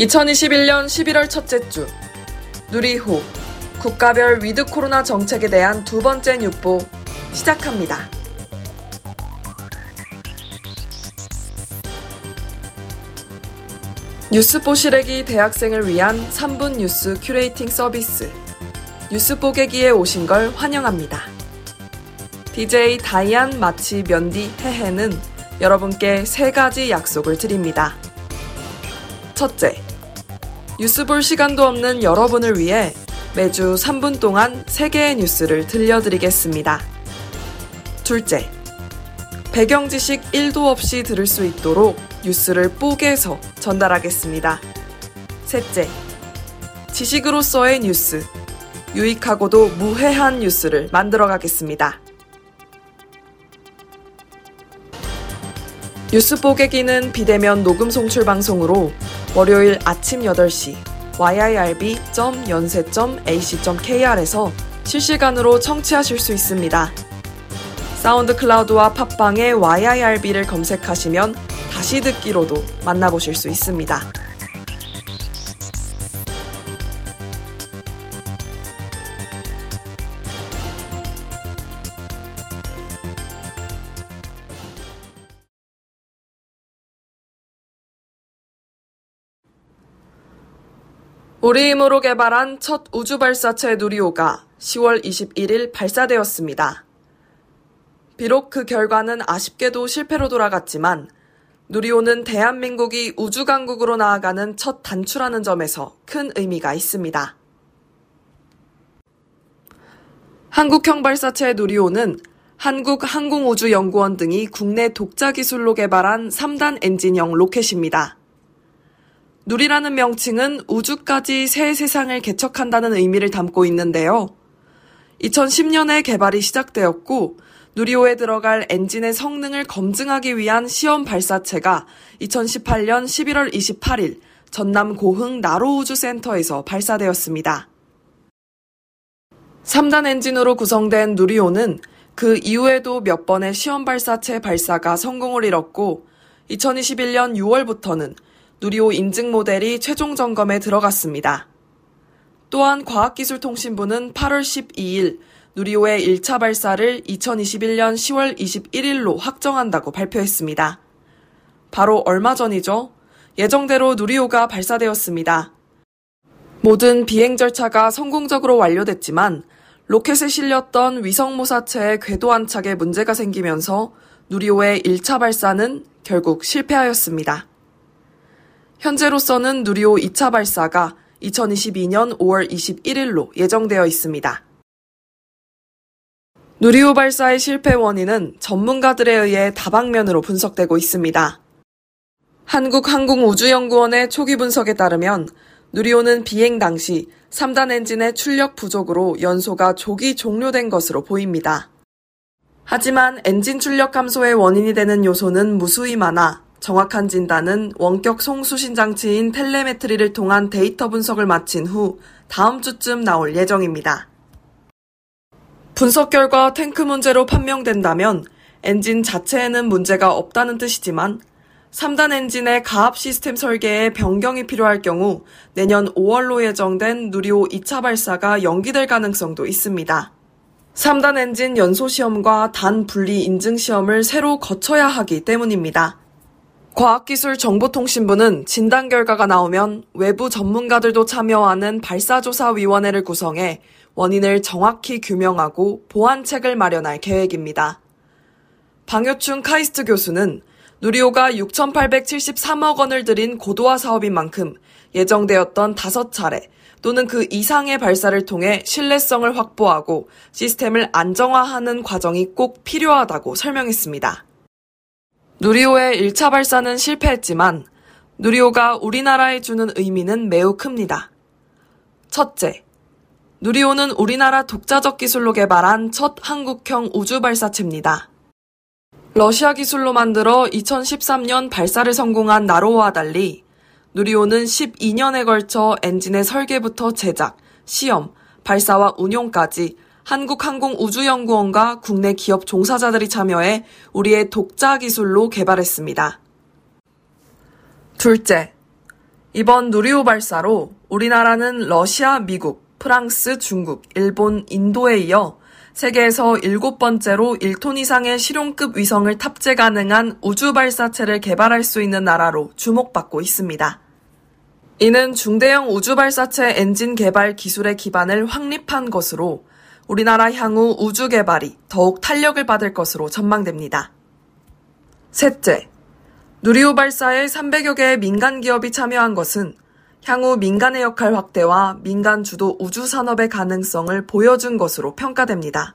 2021년 11월 첫째 주 누리호 국가별 위드 코로나 정책에 대한 두 번째 뉴보 시작합니다. 뉴스 보 시래기 대학생을 위한 3분 뉴스 큐레이팅 서비스 뉴스 뽀개기에 오신 걸 환영합니다. DJ 다이안 마치 면디 해해는 여러분께 세 가지 약속을 드립니다. 첫째, 뉴스 볼 시간도 없는 여러분을 위해 매주 3분 동안 3개의 뉴스를 들려드리겠습니다. 둘째, 배경 지식 1도 없이 들을 수 있도록 뉴스를 뽀개서 전달하겠습니다. 셋째, 지식으로서의 뉴스, 유익하고도 무해한 뉴스를 만들어 가겠습니다. 뉴스 뽀개기는 비대면 녹음 송출 방송으로 월요일 아침 8시 yirb.연세.ac.kr에서 실시간으로 청취하실 수 있습니다. 사운드 클라우드와 팟빵에 yirb를 검색하시면 다시 듣기로도 만나보실 수 있습니다. 우리 힘으로 개발한 첫 우주 발사체 누리호가 10월 21일 발사되었습니다. 비록 그 결과는 아쉽게도 실패로 돌아갔지만 누리호는 대한민국이 우주 강국으로 나아가는 첫 단추라는 점에서 큰 의미가 있습니다. 한국형 발사체 누리호는 한국항공우주연구원 등이 국내 독자 기술로 개발한 3단 엔진형 로켓입니다. 누리라는 명칭은 우주까지 새 세상을 개척한다는 의미를 담고 있는데요. 2010년에 개발이 시작되었고 누리호에 들어갈 엔진의 성능을 검증하기 위한 시험 발사체가 2018년 11월 28일 전남 고흥 나로우주센터에서 발사되었습니다. 3단 엔진으로 구성된 누리호는 그 이후에도 몇 번의 시험 발사체 발사가 성공을 이뤘고 2021년 6월부터는 누리호 인증 모델이 최종 점검에 들어갔습니다. 또한 과학기술통신부는 8월 12일 누리호의 1차 발사를 2021년 10월 21일로 확정한다고 발표했습니다. 바로 얼마 전이죠. 예정대로 누리호가 발사되었습니다. 모든 비행 절차가 성공적으로 완료됐지만 로켓에 실렸던 위성모사체의 궤도 안착에 문제가 생기면서 누리호의 1차 발사는 결국 실패하였습니다. 현재로서는 누리호 2차 발사가 2022년 5월 21일로 예정되어 있습니다. 누리호 발사의 실패 원인은 전문가들에 의해 다방면으로 분석되고 있습니다. 한국항공우주연구원의 초기 분석에 따르면 누리호는 비행 당시 3단 엔진의 출력 부족으로 연소가 조기 종료된 것으로 보입니다. 하지만 엔진 출력 감소의 원인이 되는 요소는 무수히 많아 정확한 진단은 원격 송수신 장치인 telemetry를 통한 데이터 분석을 마친 후 다음 주쯤 나올 예정입니다. 분석 결과 탱크 문제로 판명된다면 엔진 자체에는 문제가 없다는 뜻이지만 3단 엔진의 가압 시스템 설계에 변경이 필요할 경우 내년 5월로 예정된 누리호 2차 발사가 연기될 가능성도 있습니다. 3단 엔진 연소 시험과 단 분리 인증 시험을 새로 거쳐야 하기 때문입니다. 과학기술정보통신부는 진단 결과가 나오면 외부 전문가들도 참여하는 발사조사위원회를 구성해 원인을 정확히 규명하고 보완책을 마련할 계획입니다. 방효춘 카이스트 교수는 누리호가 6,873억 원을 들인 고도화 사업인 만큼 예정되었던 5차례 또는 그 이상의 발사를 통해 신뢰성을 확보하고 시스템을 안정화하는 과정이 꼭 필요하다고 설명했습니다. 누리호의 1차 발사는 실패했지만 누리호가 우리나라에 주는 의미는 매우 큽니다. 첫째, 누리호는 우리나라 독자적 기술로 개발한 첫 한국형 우주 발사체입니다. 러시아 기술로 만들어 2013년 발사를 성공한 나로호와 달리 누리호는 12년에 걸쳐 엔진의 설계부터 제작, 시험, 발사와 운용까지 한국항공우주연구원과 국내 기업 종사자들이 참여해 우리의 독자 기술로 개발했습니다. 둘째, 이번 누리호 발사로 우리나라는 러시아, 미국, 프랑스, 중국, 일본, 인도에 이어 세계에서 일곱 번째로 1톤 이상의 실용급 위성을 탑재 가능한 우주 발사체를 개발할 수 있는 나라로 주목받고 있습니다. 이는 중대형 우주 발사체 엔진 개발 기술의 기반을 확립한 것으로 우리나라 향후 우주 개발이 더욱 탄력을 받을 것으로 전망됩니다. 셋째, 누리호 발사에 300여 개의 민간 기업이 참여한 것은 향후 민간의 역할 확대와 민간 주도 우주 산업의 가능성을 보여준 것으로 평가됩니다.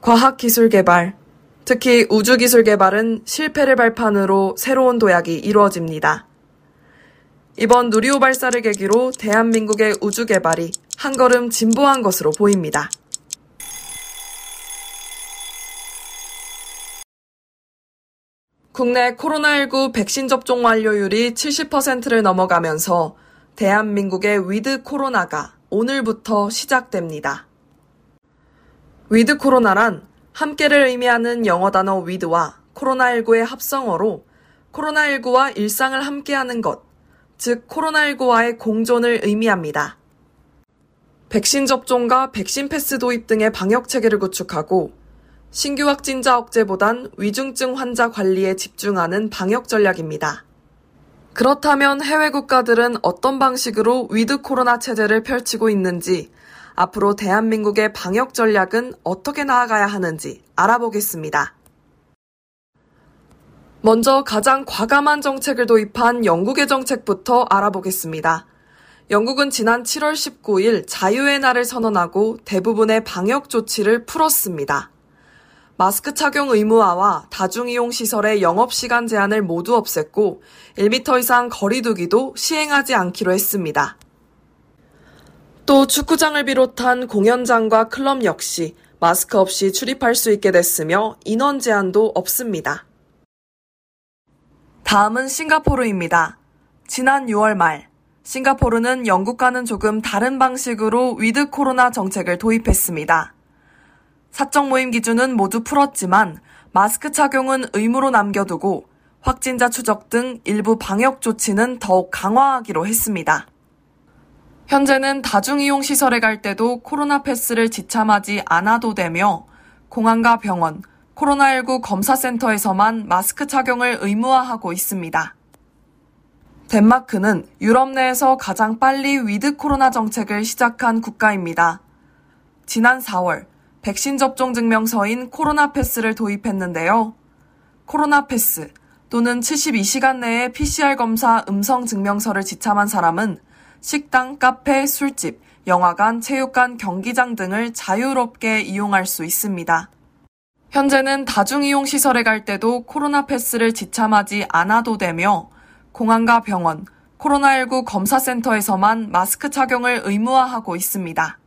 과학기술 개발, 특히 우주기술 개발은 실패를 발판으로 새로운 도약이 이루어집니다. 이번 누리호 발사를 계기로 대한민국의 우주 개발이 한 걸음 진보한 것으로 보입니다. 국내 코로나19 백신 접종 완료율이 70%를 넘어가면서 대한민국의 위드 코로나가 오늘부터 시작됩니다. 위드 코로나란 함께를 의미하는 영어 단어 with와 코로나19의 합성어로 코로나19와 일상을 함께하는 것, 즉 코로나19와의 공존을 의미합니다. 백신 접종과 백신 패스 도입 등의 방역 체계를 구축하고 신규 확진자 억제보단 위중증 환자 관리에 집중하는 방역 전략입니다. 그렇다면 해외 국가들은 어떤 방식으로 위드 코로나 체제를 펼치고 있는지 앞으로 대한민국의 방역 전략은 어떻게 나아가야 하는지 알아보겠습니다. 먼저 가장 과감한 정책을 도입한 영국의 정책부터 알아보겠습니다. 영국은 지난 7월 19일 자유의 날을 선언하고 대부분의 방역 조치를 풀었습니다. 마스크 착용 의무화와 다중이용 시설의 영업시간 제한을 모두 없앴고 1m 이상 거리두기도 시행하지 않기로 했습니다. 또 축구장을 비롯한 공연장과 클럽 역시 마스크 없이 출입할 수 있게 됐으며 인원 제한도 없습니다. 다음은 싱가포르입니다. 지난 6월 말 싱가포르는 영국과는 조금 다른 방식으로 위드 코로나 정책을 도입했습니다. 사적 모임 기준은 모두 풀었지만 마스크 착용은 의무로 남겨두고 확진자 추적 등 일부 방역 조치는 더욱 강화하기로 했습니다. 현재는 다중이용 시설에 갈 때도 코로나 패스를 지참하지 않아도 되며 공항과 병원, 코로나19 검사센터에서만 마스크 착용을 의무화하고 있습니다. 덴마크는 유럽 내에서 가장 빨리 위드 코로나 정책을 시작한 국가입니다. 지난 4월 백신 접종 증명서인 코로나 패스를 도입했는데요. 코로나 패스 또는 72시간 내에 PCR 검사 음성 증명서를 지참한 사람은 식당, 카페, 술집, 영화관, 체육관, 경기장 등을 자유롭게 이용할 수 있습니다. 현재는 다중이용 시설에 갈 때도 코로나 패스를 지참하지 않아도 되며 공항과 병원, 코로나19 검사센터에서만 마스크 착용을 의무화하고 있습니다.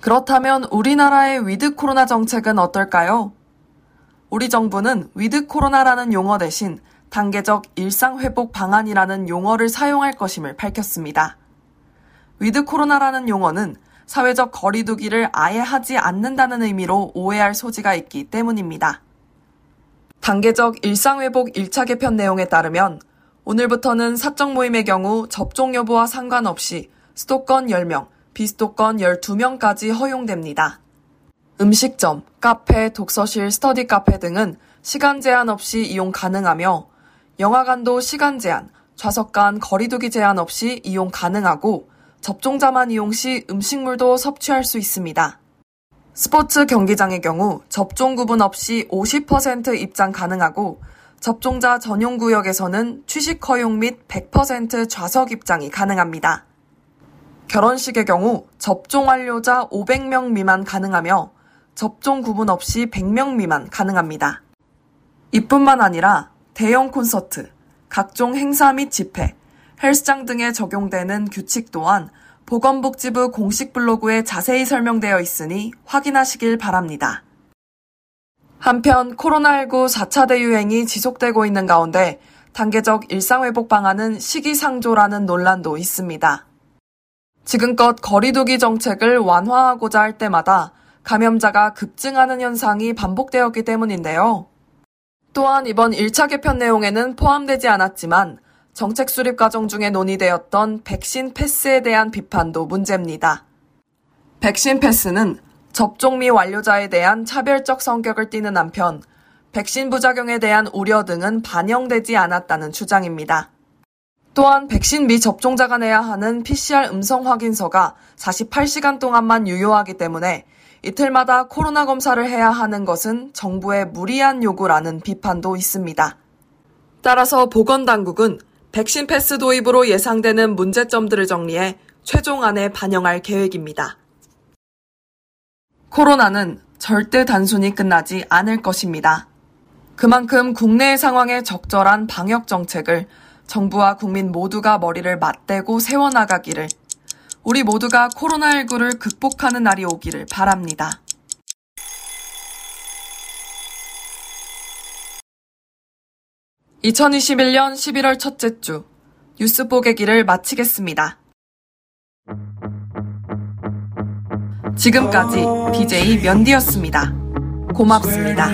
그렇다면 우리나라의 위드 코로나 정책은 어떨까요? 우리 정부는 위드 코로나라는 용어 대신 단계적 일상회복 방안이라는 용어를 사용할 것임을 밝혔습니다. 위드 코로나라는 용어는 사회적 거리두기를 아예 하지 않는다는 의미로 오해할 소지가 있기 때문입니다. 단계적 일상회복 1차 개편 내용에 따르면 오늘부터는 사적 모임의 경우 접종 여부와 상관없이 수도권 10명, 비수도권 12명까지 허용됩니다. 음식점, 카페, 독서실, 스터디 카페 등은 시간 제한 없이 이용 가능하며 영화관도 시간 제한, 좌석 간 거리두기 제한 없이 이용 가능하고 접종자만 이용 시 음식물도 섭취할 수 있습니다. 스포츠 경기장의 경우 접종 구분 없이 50% 입장 가능하고 접종자 전용 구역에서는 취식 허용 및 100% 좌석 입장이 가능합니다. 결혼식의 경우 접종 완료자 500명 미만 가능하며 접종 구분 없이 100명 미만 가능합니다. 이뿐만 아니라 대형 콘서트, 각종 행사 및 집회, 헬스장 등에 적용되는 규칙 또한 보건복지부 공식 블로그에 자세히 설명되어 있으니 확인하시길 바랍니다. 한편 코로나19 4차 대유행이 지속되고 있는 가운데 단계적 일상회복 방안은 시기상조라는 논란도 있습니다. 지금껏 거리두기 정책을 완화하고자 할 때마다 감염자가 급증하는 현상이 반복되었기 때문인데요. 또한 이번 1차 개편 내용에는 포함되지 않았지만 정책 수립 과정 중에 논의되었던 백신 패스에 대한 비판도 문제입니다. 백신 패스는 접종 미 완료자에 대한 차별적 성격을 띠는 한편 백신 부작용에 대한 우려 등은 반영되지 않았다는 주장입니다. 또한 백신 미접종자가 내야 하는 PCR 음성 확인서가 48시간 동안만 유효하기 때문에 이틀마다 코로나 검사를 해야 하는 것은 정부의 무리한 요구라는 비판도 있습니다. 따라서 보건당국은 백신 패스 도입으로 예상되는 문제점들을 정리해 최종안에 반영할 계획입니다. 코로나는 절대 단순히 끝나지 않을 것입니다. 그만큼 국내의 상황에 적절한 방역 정책을 정부와 국민 모두가 머리를 맞대고 세워나가기를 우리 모두가 코로나19를 극복하는 날이 오기를 바랍니다. (2021년 11월) 첫째 주 뉴스 뽀개기를 마치겠습니다. 지금까지 DJ 면디였습니다. 고맙습니다.